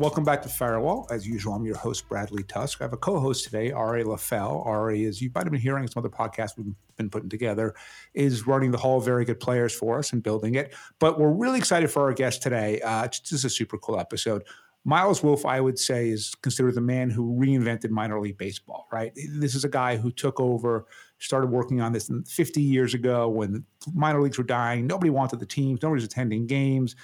Welcome back to Firewall. As usual, I'm your host, Bradley Tusk. I have a co host today, Ari Leffell. Ari, as you might have been hearing some other podcasts we've been putting together, is running the Hall of Very Good Players for us and building it. But we're really excited for our guest today. Uh, this is a super cool episode. Miles Wolff, I would say, is considered the man who reinvented minor league baseball, right? This is a guy who took over, started working on this 50 years ago when minor leagues were dying. Nobody wanted the teams, nobody was attending games.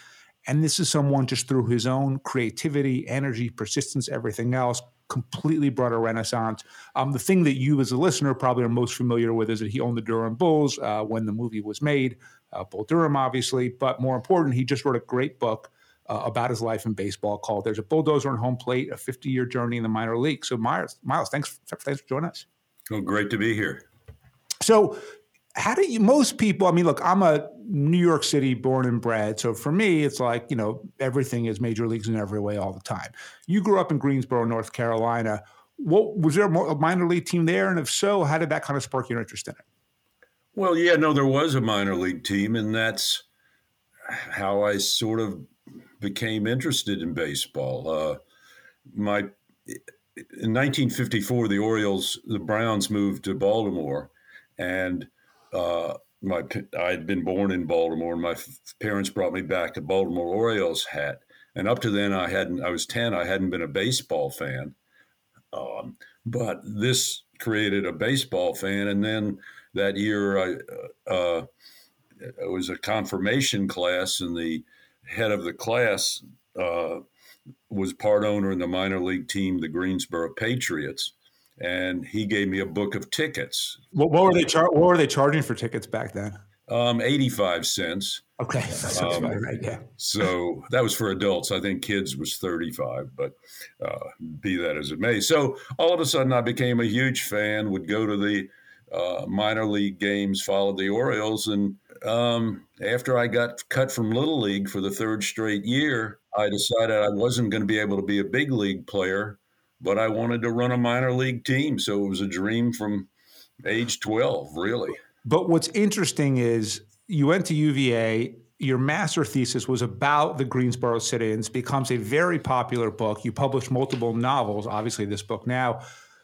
And this is someone just through his own creativity, energy, persistence, everything else, completely brought a renaissance. Um, the thing that you, as a listener, probably are most familiar with is that he owned the Durham Bulls uh, when the movie was made, uh, Bull Durham, obviously. But more important, he just wrote a great book uh, about his life in baseball called "There's a Bulldozer on Home Plate: A 50-Year Journey in the Minor League." So, Miles, Miles, thanks, thanks for joining us. Oh, great to be here. So, how do you most people i mean look i'm a new york city born and bred. So for me it's like you know everything is major leagues in every way all the time. You grew up in greensboro north carolina. What was there a minor league team there? And if so how did that kind of spark your interest in it? Well yeah no there was a minor league team and that's how i sort of became interested in baseball. Uh, my in 1954 the orioles the browns moved to baltimore and uh, my I had been born in Baltimore, and my f- parents brought me back a Baltimore Orioles hat. And up to then, I hadn't. I was ten. I hadn't been a baseball fan, um, but this created a baseball fan. And then that year, I uh, uh, it was a confirmation class, and the head of the class uh, was part owner in the minor league team, the Greensboro Patriots and he gave me a book of tickets. What, what were they char- What were they charging for tickets back then? Um, eighty-five cents. Okay, um, right. Yeah. So that was for adults. I think kids was thirty-five, but uh, be that as it may. So all of a sudden, I became a huge fan. Would go to the uh, minor league games, followed the Orioles, and um, after I got cut from Little League for the third straight year, I decided I wasn't going to be able to be a big league player but I wanted to run a minor league team. So it was a dream from age 12, really. But what's interesting is you went to UVA. Your master thesis was about the Greensboro sit-ins. Becomes a very popular book. You published multiple novels. Obviously, this book now.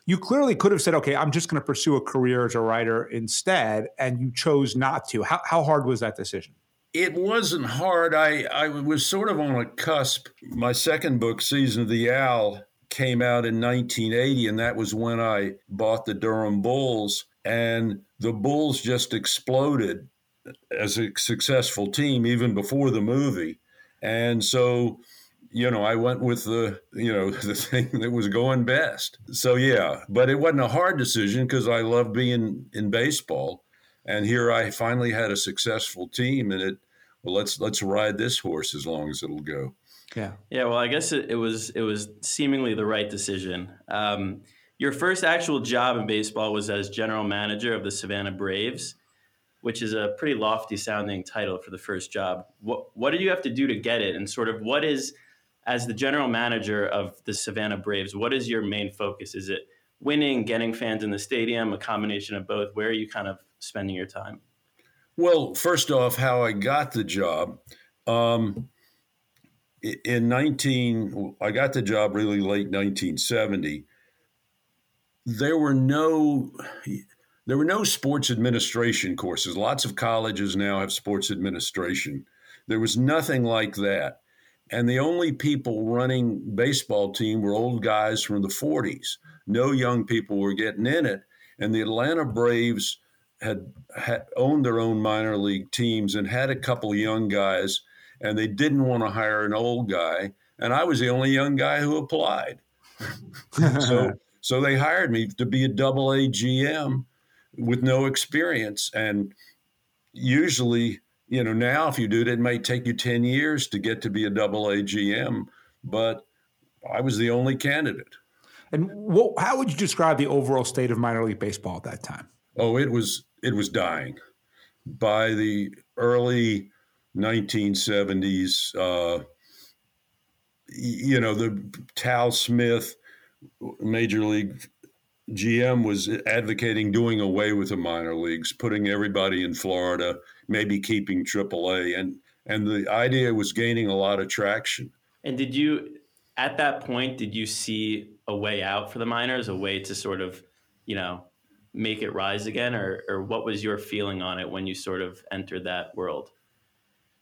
You clearly could have said, "Okay, I'm just going to pursue a career as a writer instead," and you chose not to. How, how hard was that decision? It wasn't hard. I I was sort of on a cusp. My second book, Season of the Owl, came out in 1980, and that was when I bought the Durham Bulls. And the Bulls just exploded as a successful team even before the movie. And so, you know, I went with the, you know, the thing that was going best. So, yeah, but it wasn't a hard decision because I love being in baseball. And here I finally had a successful team and it, well, let's, let's ride this horse as long as it'll go. Yeah. Yeah. Well, I guess it, it was it was seemingly the right decision. Um, your first actual job in baseball was as general manager of the Savannah Braves, which is a pretty lofty sounding title for the first job. What what did you have to do to get it, and sort of what is as the general manager of the Savannah Braves, what is your main focus? Is it winning, getting fans in the stadium, a combination of both? Where are you kind of spending your time? Well, first off, how I got the job. Um, in 19 i got the job really late 1970 there were no there were no sports administration courses. Lots of colleges now have sports administration. There was nothing like that. And the only people running baseball team were old guys from the 40s no young people were getting in it. And the atlanta braves had, had owned their own minor league teams and had a couple young guys and they didn't want to hire an old guy, and I was the only young guy who applied. so so they hired me to be a double A GM with no experience, and usually, you know, now if you do it, it may take you ten years to get to be a double A GM, but I was the only candidate. And what, how would you describe the overall state of minor league baseball at that time? Oh, it was it was dying. By the early 1970s. Uh, you know, the Tal Smith, Major League GM, was advocating doing away with the minor leagues, putting everybody in Florida, maybe keeping AAA, and and the idea was gaining a lot of traction. And did you at that point, did you see a way out for the minors, a way to sort of, you know, make it rise again, or or what was your feeling on it when you sort of entered that world?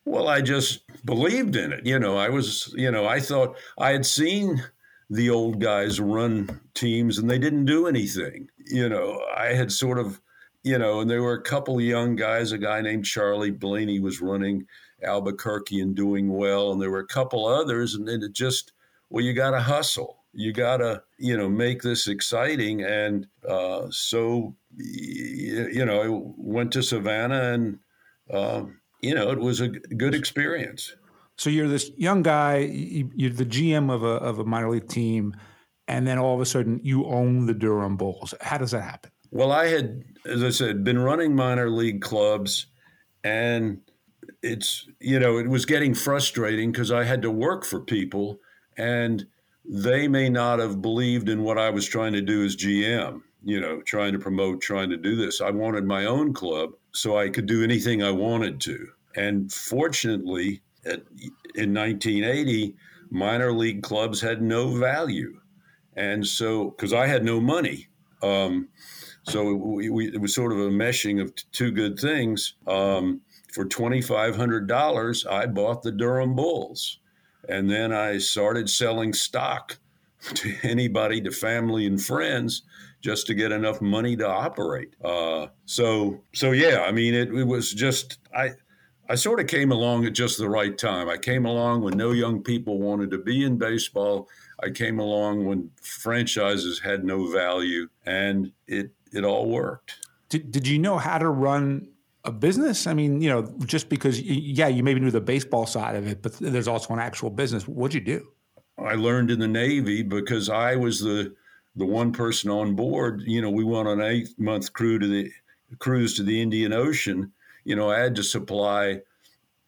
Well, I just believed in it. You know, I was, you know, I thought I had seen the old guys run teams and they didn't do anything. You know, I had sort of, you know, and there were a couple young guys. A guy named Charlie Blaney was running Albuquerque and doing well, and there were a couple others, and it just, well, you got to hustle. You got to, you know, make this exciting. And uh, so, you know, I went to Savannah and, um, you know, it was a good experience. So you're this young guy, you're the GM of a, of a minor league team, and then all of a sudden you own the Durham Bulls. How does that happen? Well, I had, as I said, been running minor league clubs, and it's, you know, it was getting frustrating because I had to work for people, and they may not have believed in what I was trying to do as GM, you know, trying to promote, trying to do this. I wanted my own club so I could do anything I wanted to. And fortunately, at, in 1980, minor league clubs had no value. And so, because I had no money. Um, so we, we, it was sort of a meshing of t- two good things. Um, for $2,500, I bought the Durham Bulls. And then I started selling stock to anybody, to family and friends, just to get enough money to operate. Uh, so, so yeah, I mean, it, it was just I. I sort of came along at just the right time. I came along when no young people wanted to be in baseball. I came along when franchises had no value, and it it all worked. Did, did you know how to run a business? I mean, you know, just because yeah, you maybe knew the baseball side of it, but there's also an actual business. What'd you do? I learned in the Navy because I was the the one person on board, you know, we went on an eight month crew to the cruise to the Indian Ocean. You know, I had to supply,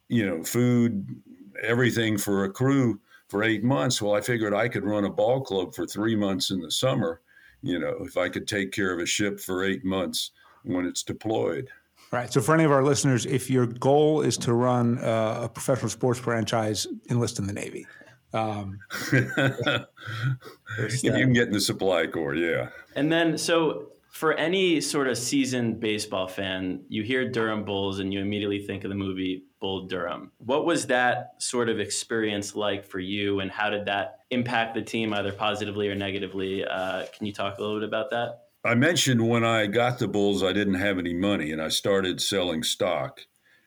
you know, food, everything for a crew for eight months. Well, I figured I could run a ball club for three months in the summer. You know, if I could take care of a ship for eight months when it's deployed. Right. So, for any of our listeners, if your goal is to run uh, a professional sports franchise, enlist in the Navy. Um, if you can get in the supply corps, yeah. And then, so for any sort of seasoned baseball fan, you hear Durham Bulls and you immediately think of the movie Bull Durham. What was that sort of experience like for you, and how did that impact the team, either positively or negatively? Uh, can you talk a little bit about that? I mentioned when I got the Bulls, I didn't have any money, and I started selling stock.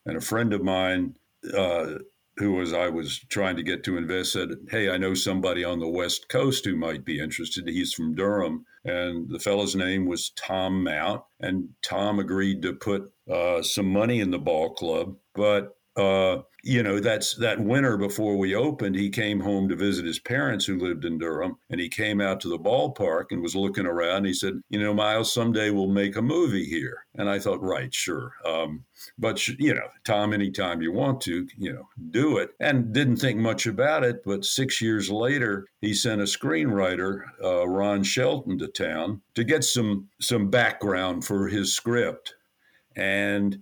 And a friend of mine uh, who was I was trying to get to invest said, "Hey, I know somebody on the West Coast who might be interested. He's from Durham." And the fellow's name was Thom Mount, and Tom agreed to put uh, some money in the ball club, but uh, you know, that's that winter before we opened, he came home to visit his parents who lived in Durham. And he came out to the ballpark and was looking around. he said, You know, Miles, someday we'll make a movie here. And I thought, Right, sure. Um, but, you know, Tom, anytime you want to, you know, do it. And didn't think much about it. But six years later, he sent a screenwriter, uh, Ron Shelton, to town to get some some background for his script. And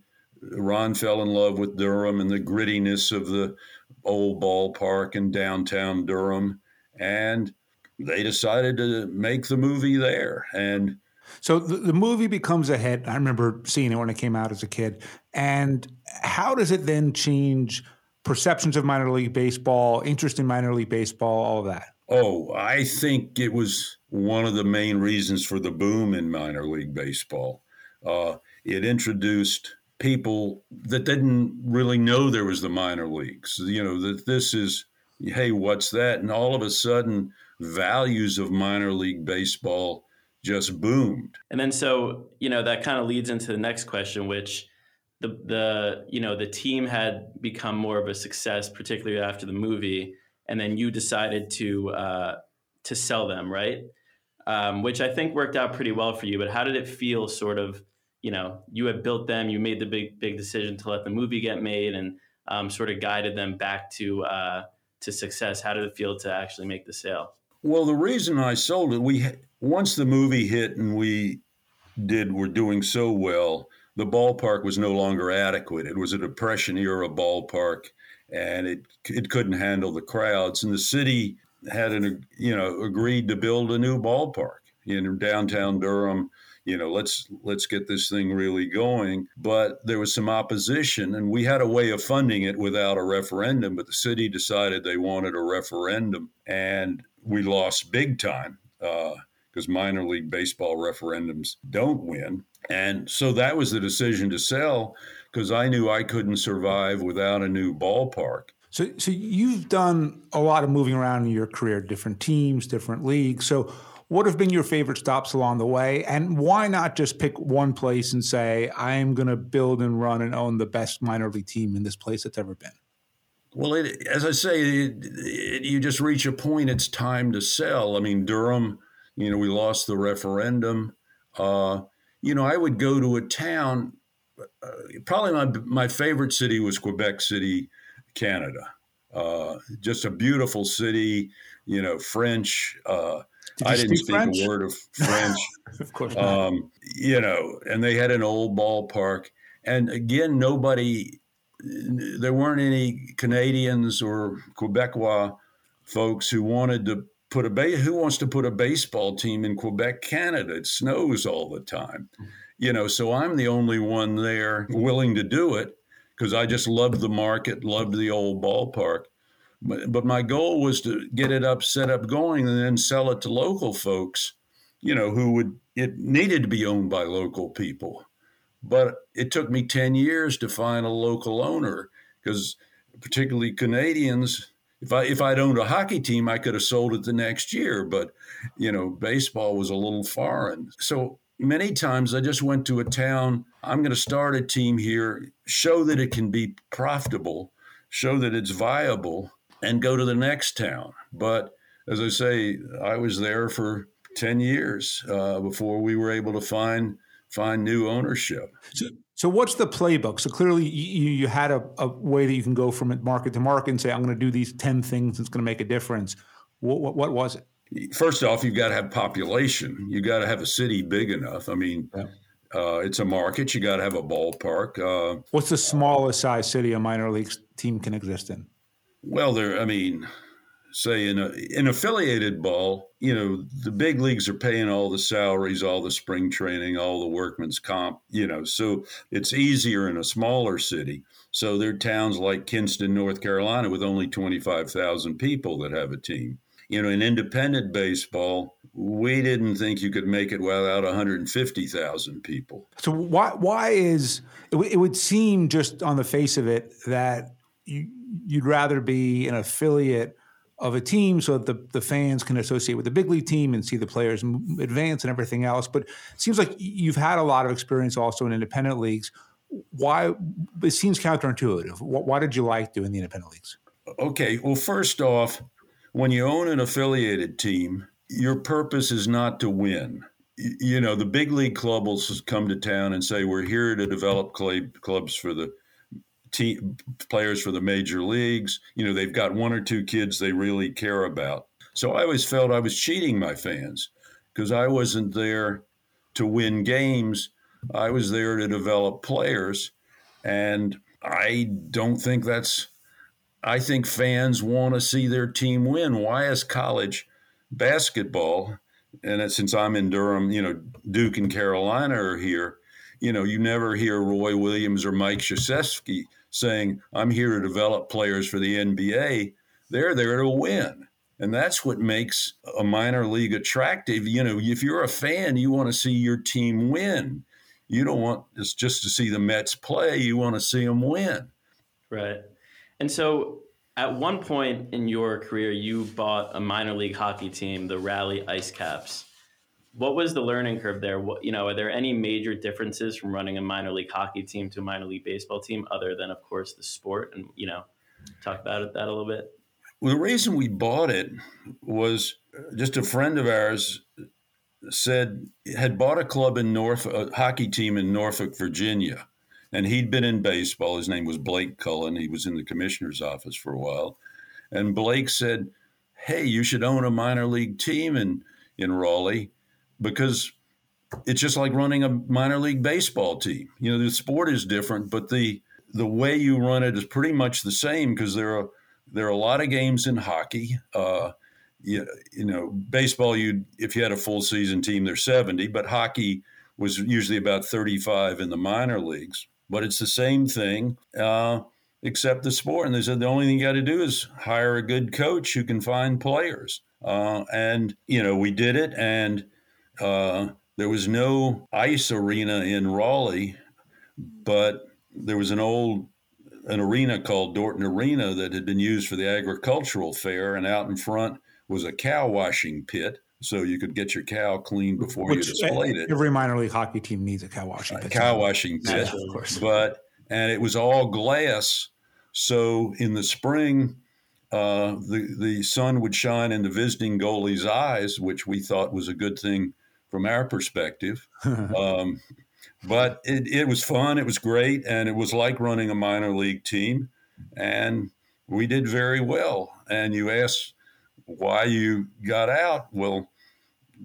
Ron fell in love with Durham and the grittiness of the old ballpark in downtown Durham, and they decided to make the movie there. And so the, the, movie becomes a hit. I remember seeing it when it came out as a kid. And how does it then change perceptions of minor league baseball, interest in minor league baseball, all of that? Oh, I think it was one of the main reasons for the boom in minor league baseball. Uh, it introduced people that didn't really know there was the minor leagues. You know, that this is, hey, what's that? And all of a sudden, values of minor league baseball just boomed. And then so, you know, that kind of leads into the next question, which the the you know the team had become more of a success, particularly after the movie, and then you decided to uh, to sell them, right? Um, which I think worked out pretty well for you. But how did it feel, sort of? You know you had built them you made the big big decision to let the movie get made and um, sort of guided them back to uh, to success. How did it feel to actually make the sale? Well the reason i sold it we once the movie hit and we did were doing so well the ballpark was no longer adequate. It was a depression era ballpark and it it couldn't handle the crowds and the city had an you know agreed to build a new ballpark in downtown Durham. You know, let's let's get this thing really going. But there was some opposition, and we had a way of funding it without a referendum. But the city decided they wanted a referendum, and we lost big time because uh, minor league baseball referendums don't win. And so that was the decision to sell because I knew I couldn't survive without a new ballpark. So, so you've done a lot of moving around in your career, different teams, different leagues. So, what have been your favorite stops along the way? And why not just pick one place and say, I'm going to build and run and own the best minor league team in this place that's ever been? Well, it, as I say, it, it, you just reach a point, it's time to sell. I mean, Durham, you know, we lost the referendum. Uh, you know, I would go to a town, uh, probably my, my favorite city was Quebec City, Canada. Uh, just a beautiful city, you know, French. Uh, Did I didn't speak French? a word of French. of course. Um, you know, and they had an old ballpark. And again, nobody, there weren't any Canadians or Quebecois folks who wanted to put a ba- who wants to put a baseball team in Quebec, Canada? It snows all the time. You know, so I'm the only one there willing to do it because I just loved the market, loved the old ballpark. But, but my goal was to get it up, set up going, and then sell it to local folks, you know, who would, it needed to be owned by local people. But it took me 10 years to find a local owner because, particularly Canadians, if I if I'd owned a hockey team, I could have sold it the next year. But you know, baseball was a little foreign. So many times I just went to a town. I'm going to start a team here, show that it can be profitable, show that it's viable, and go to the next town. But as I say, I was there for 10 years uh, before we were able to find find new ownership. So, so what's the playbook? So clearly you, you had a, a way that you can go from market to market and say, I'm going to do these 10 things that's going to make a difference. What, what, what was it? first off, you've got to have population. You've got to have a city big enough. I mean, yeah. uh, it's a market. You got to have a ballpark. Uh, What's the smallest size city a minor league team can exist in? Well, there. I mean, say in a in affiliated ball, you know, the big leagues are paying all the salaries, all the spring training, all the workman's comp. You know, so it's easier in a smaller city. So there are towns like Kinston, North Carolina, with only twenty five thousand people that have a team you know, in independent baseball, we didn't think you could make it without 150,000 people. So why why is it, it, would seem just on the face of it that you, you'd rather be an affiliate of a team so that the, the fans can associate with the big league team and see the players advance and everything else. But it seems like you've had a lot of experience also in independent leagues. Why it seems counterintuitive. Why did you like doing the independent leagues? Okay, well, first off, when you own an affiliated team, your purpose is not to win. You know, the big league club will come to town and say, "We're here to develop clubs for the team players for the major leagues." You know, they've got one or two kids they really care about. So I always felt I was cheating my fans because I wasn't there to win games. I was there to develop players, and I don't think that's I think fans want to see their team win. Why is college basketball, and since I'm in Durham, you know, Duke and Carolina are here, you know, you never hear Roy Williams or Mike Krzyzewski saying, I'm here to develop players for the NBA. They're there to win. And that's what makes a minor league attractive. You know, if you're a fan, you want to see your team win. You don't want it's just to see the Mets play, you want to see them win. Right. And so at one point in your career, you bought a minor league hockey team, the Raleigh Ice Caps. What was the learning curve there? What, you know, are there any major differences from running a minor league hockey team to a minor league baseball team, other than, of course, the sport? And you know, talk about it, that a little bit. Well, the reason we bought it was just a friend of ours said had bought a club in Norfolk, a hockey team in Norfolk, Virginia, and he'd been in baseball. His name was Blake Cullen. He was in the commissioner's office for a while. And Blake said, Hey, you should own a minor league team in, in Raleigh because it's just like running a minor league baseball team. You know, the sport is different, but the the way you run it is pretty much the same because there are there are a lot of games in hockey. Uh, you, you know, baseball, you if you had a full season team, they're 70, but hockey was usually about 35 in the minor leagues. But it's the same thing, uh, except the sport. And they said the only thing you got to do is hire a good coach who can find players. Uh, and, you know, we did it. And uh, there was no ice arena in Raleigh, but there was an old an arena called Dorton Arena that had been used for the agricultural fair, and out in front was a cow washing pit, so you could get your cow clean before Which, you displayed it. Every minor league hockey team needs a cow washing pit. A cow washing pit, of course. But and it was all glass, so in the spring. Uh, the the sun would shine in the visiting goalie's eyes, which we thought was a good thing from our perspective. um, but it, it was fun. It was great. And it was like running a minor league team. And we did very well. And you asked why you got out. Well,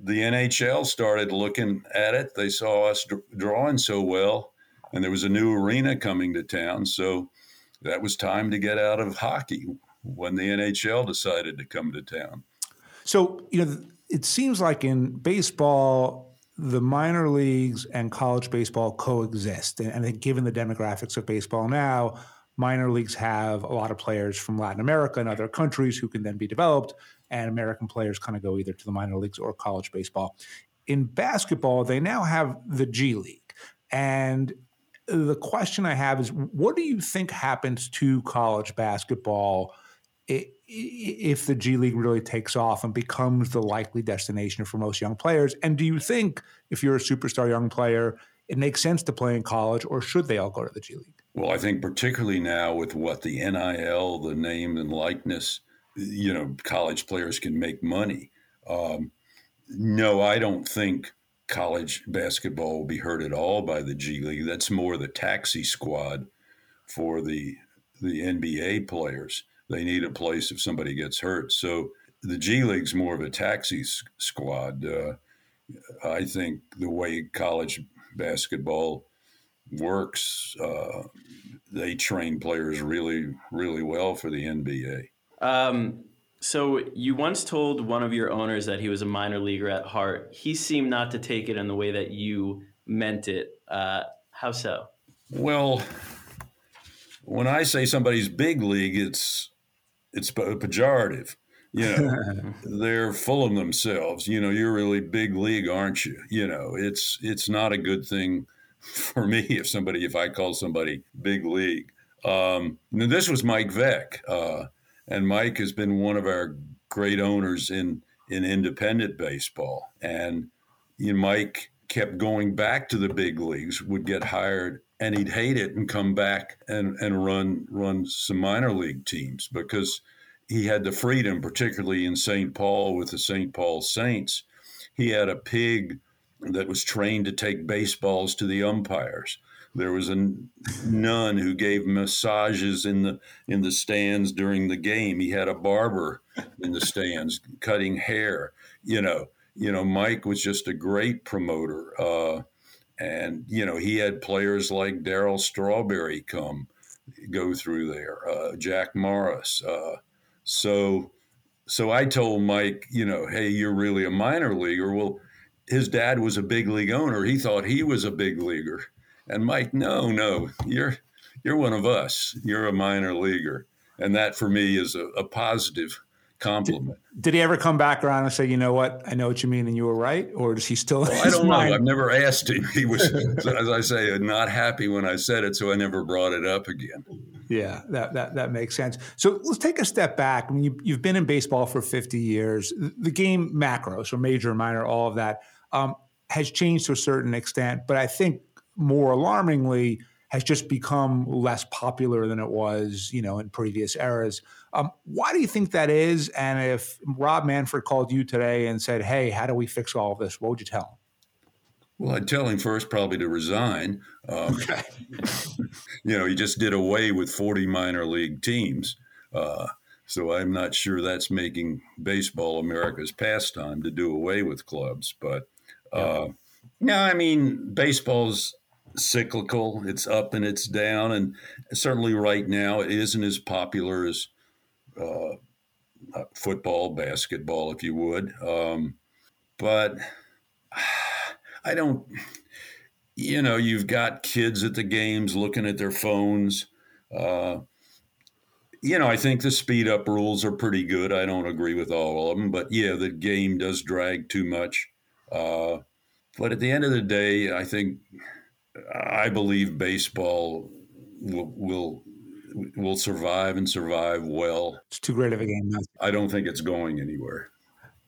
the NHL started looking at it. They saw us drawing so well, and there was a new arena coming to town. So that was time to get out of hockey when the NHL decided to come to town. So, you know, it seems like in baseball, the minor leagues and college baseball coexist. And I think, given the demographics of baseball now, minor leagues have a lot of players from Latin America and other countries who can then be developed, and American players kind of go either to the minor leagues or college baseball. In basketball, they now have the G League. And the question I have is what do you think happens to college basketball? It, if the G League really takes off and becomes the likely destination for most young players? And do you think if you're a superstar young player, it makes sense to play in college, or should they all go to the G League? Well, I think particularly now with what the NIL, the name and likeness, you know, college players can make money. Um, no, I don't think college basketball will be hurt at all by the G League. That's more the taxi squad for the the NBA players. They need a place if somebody gets hurt. So the G League's more of a taxi squad. Uh, I think the way college basketball works, uh, they train players really, really well for the NBA. Um, so you once told one of your owners that he was a minor leaguer at heart. He seemed not to take it in the way that you meant it. Uh, how so? Well, when I say somebody's big league, it's it's a pejorative. You know, they're full of themselves. You know, you're really big league, aren't you? You know, it's it's not a good thing for me if somebody if I call somebody big league. Um, this was Mike Veeck, uh, and Mike has been one of our great owners in in independent baseball. And you know, Mike kept going back to the big leagues, would get hired and he'd hate it and come back and, and run run some minor league teams because he had the freedom, particularly in St. Paul with the St. Paul Saints. He had a pig that was trained to take baseballs to the umpires. There was a nun who gave massages in the in the stands during the game. He had a barber in the stands cutting hair. You know, you know, Mike was just a great promoter. Uh, and you know he had players like Darryl Strawberry come go through there, uh, Jack Morris. Uh, so so I told Mike, you know, hey, you're really a minor leaguer. Well, his dad was a big league owner. He thought he was a big leaguer, and Mike, no, no, you're you're one of us. You're a minor leaguer, and that for me is a, a positive compliment. Did, did, he ever come back around and say, "You know what? I know what you mean, and you were right," or does he still? Well, I don't mind? know. I've never asked him. He was, as I say, not happy when I said it, so I never brought it up again. Yeah, that that that makes sense. So let's take a step back. I mean, you, you've been in baseball for fifty years. The game macro, so major, minor, all of that, um, has changed to a certain extent. But I think more alarmingly has just become less popular than it was, you know, in previous eras. Um, why do you think that is? And if Rob Manfred called you today and said, "Hey, how do we fix all of this?" What would you tell him? Well, I'd tell him first probably to resign. Um, okay. you know, he just did away with 40 minor league teams. Uh, so I'm not sure that's making baseball America's pastime to do away with clubs. But uh, no, I mean, baseball's cyclical. It's up and it's down, and certainly right now it isn't as popular as uh, uh, football, basketball, if you would. Um, but I don't, you know, you've got kids at the games looking at their phones. Uh, you know, I think the speed up rules are pretty good. I don't agree with all of them, but yeah, the game does drag too much. Uh, but at the end of the day, I think I believe baseball will, will will survive and survive well. It's too great of a game. I don't think it's going anywhere.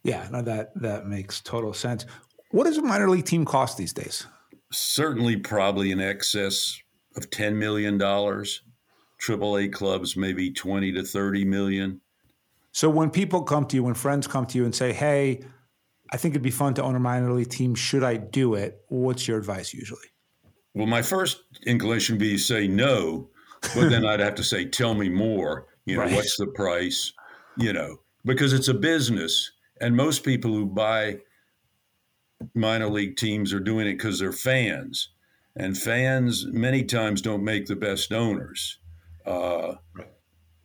Yeah, no, that that makes total sense. What does a minor league team cost these days? Certainly, probably in excess of ten million dollars. Triple A clubs maybe twenty to thirty million. So when people come to you, when friends come to you and say, "Hey, I think it'd be fun to own a minor league team. Should I do it?" What's your advice usually? Well, my first inclination would be to say no, but then I'd have to say, tell me more. You know, right. what's the price? You know, because it's a business. And most people who buy minor league teams are doing it because they're fans. And fans many times don't make the best owners. Uh,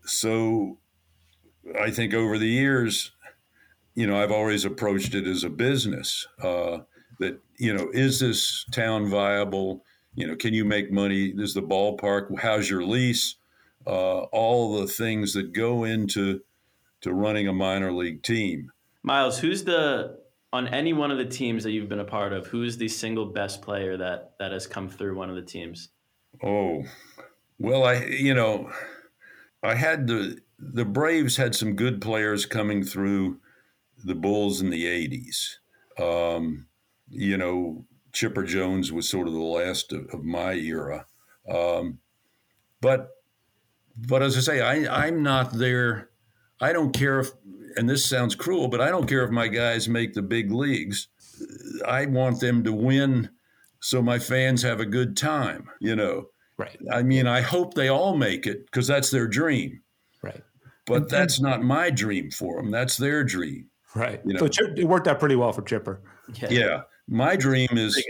so I think over the years, you know, I've always approached it as a business. Uh, that you know, is this town viable? You know, can you make money? Is the ballpark? How's your lease? Uh, all the things that go into to running a minor league team. Miles, who's the on any one of the teams that you've been a part of? Who's the single best player that that has come through one of the teams? Oh, well, I you know, I had the the Braves had some good players coming through the Bulls in the '80s. Um, you know, Chipper Jones was sort of the last of, of my era. Um, but but as I say, I, I'm not there. I don't care if, and this sounds cruel, but I don't care if my guys make the big leagues. I want them to win so my fans have a good time, you know. Right. I mean, I hope they all make it because that's their dream. Right. But that's not my dream for them. That's their dream. Right. You know? So it worked out pretty well for Chipper. Yeah. yeah. My dream is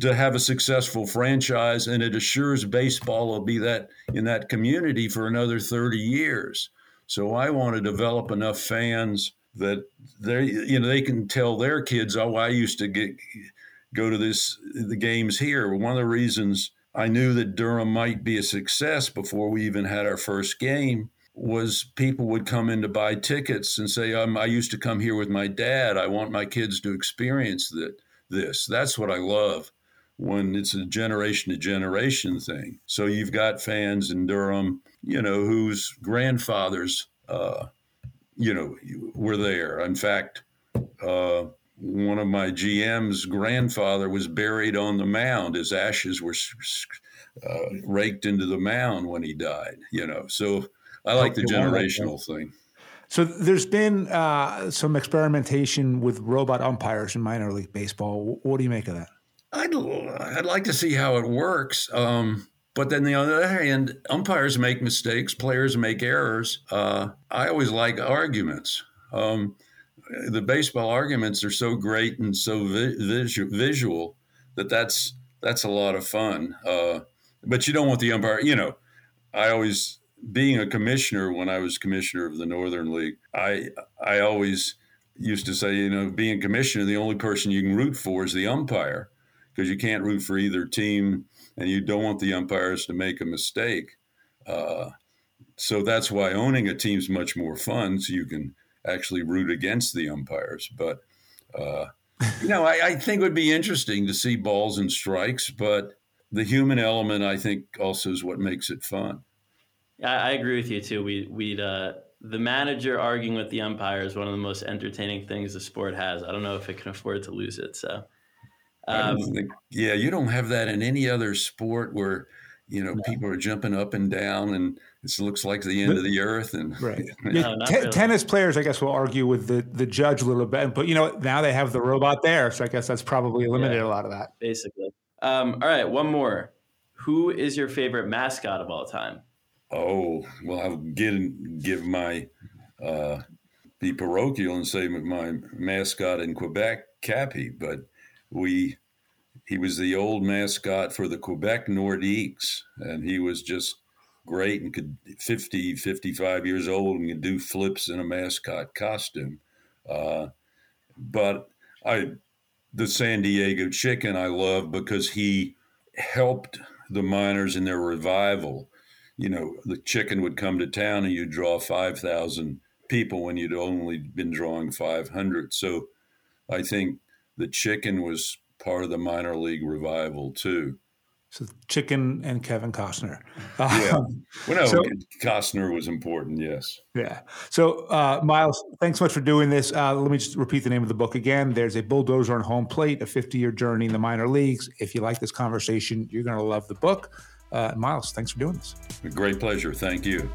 to have a successful franchise, and it assures baseball will be that in that community for another 30 years. So I want to develop enough fans that they, you know, they can tell their kids, "Oh, I used to get go to this the games here." One of the reasons I knew that Durham might be a success before we even had our first game was people would come in to buy tickets and say, um, "I used to come here with my dad. I want my kids to experience that." This. That's what I love when it's a generation to generation thing. So you've got fans in Durham, you know, whose grandfathers, uh, you know, were there. In fact, uh, one of my GM's grandfather was buried on the mound. His ashes were uh, raked into the mound when he died. You know, so I like the generational thing. So there's been uh, some experimentation with robot umpires in minor league baseball. What do you make of that? I'd, I'd like to see how it works. Um, but then the other hand, umpires make mistakes, players make errors. Uh, I always like arguments. Um, the baseball arguments are so great and so vi- visu- visual that that's that's a lot of fun. Uh, but you don't want the umpire. You know, I always being a commissioner when I was commissioner of the Northern League, I I always used to say, you know, being commissioner, the only person you can root for is the umpire because you can't root for either team, and you don't want the umpires to make a mistake. Uh, so that's why owning a team is much more fun. So you can actually root against the umpires. But uh, you know, I, I think it would be interesting to see balls and strikes, but the human element, I think, also is what makes it fun. I, I agree with you too. We we'd uh, the manager arguing with the umpire is one of the most entertaining things the sport has. I don't know if it can afford to lose it. So, um, think, yeah, you don't have that in any other sport where you know no. people are jumping up and down and it looks like the end of the earth. And right, yeah, no, t- really. tennis players, I guess, will argue with the the judge a little bit. But you know, now they have the robot there, so I guess that's probably eliminated yeah, a lot of that. Basically. Um, all right, one more. Who is your favorite mascot of all time? Oh well, I'll get give my uh, be parochial and say my mascot in Quebec, Cappy, but we he was the old mascot for the Quebec Nordiques, and he was just great and could 50, 55 years old and could do flips in a mascot costume. Uh, but I, the San Diego Chicken, I love because he helped the minors in their revival. You know, the chicken would come to town and you'd draw 5,000 people when you'd only been drawing 500. So I think the chicken was part of the minor league revival too. So Chicken and Kevin Costner. Yeah. Um, well, no, so, Costner was important. Yes. Yeah. So uh, Miles, thanks so much for doing this. Uh, let me just repeat the name of the book again. There's a bulldozer on home plate, a 50-year journey in the minor leagues. If you like this conversation, you're going to love the book. Uh, Miles, thanks for doing this. Great pleasure. Thank you.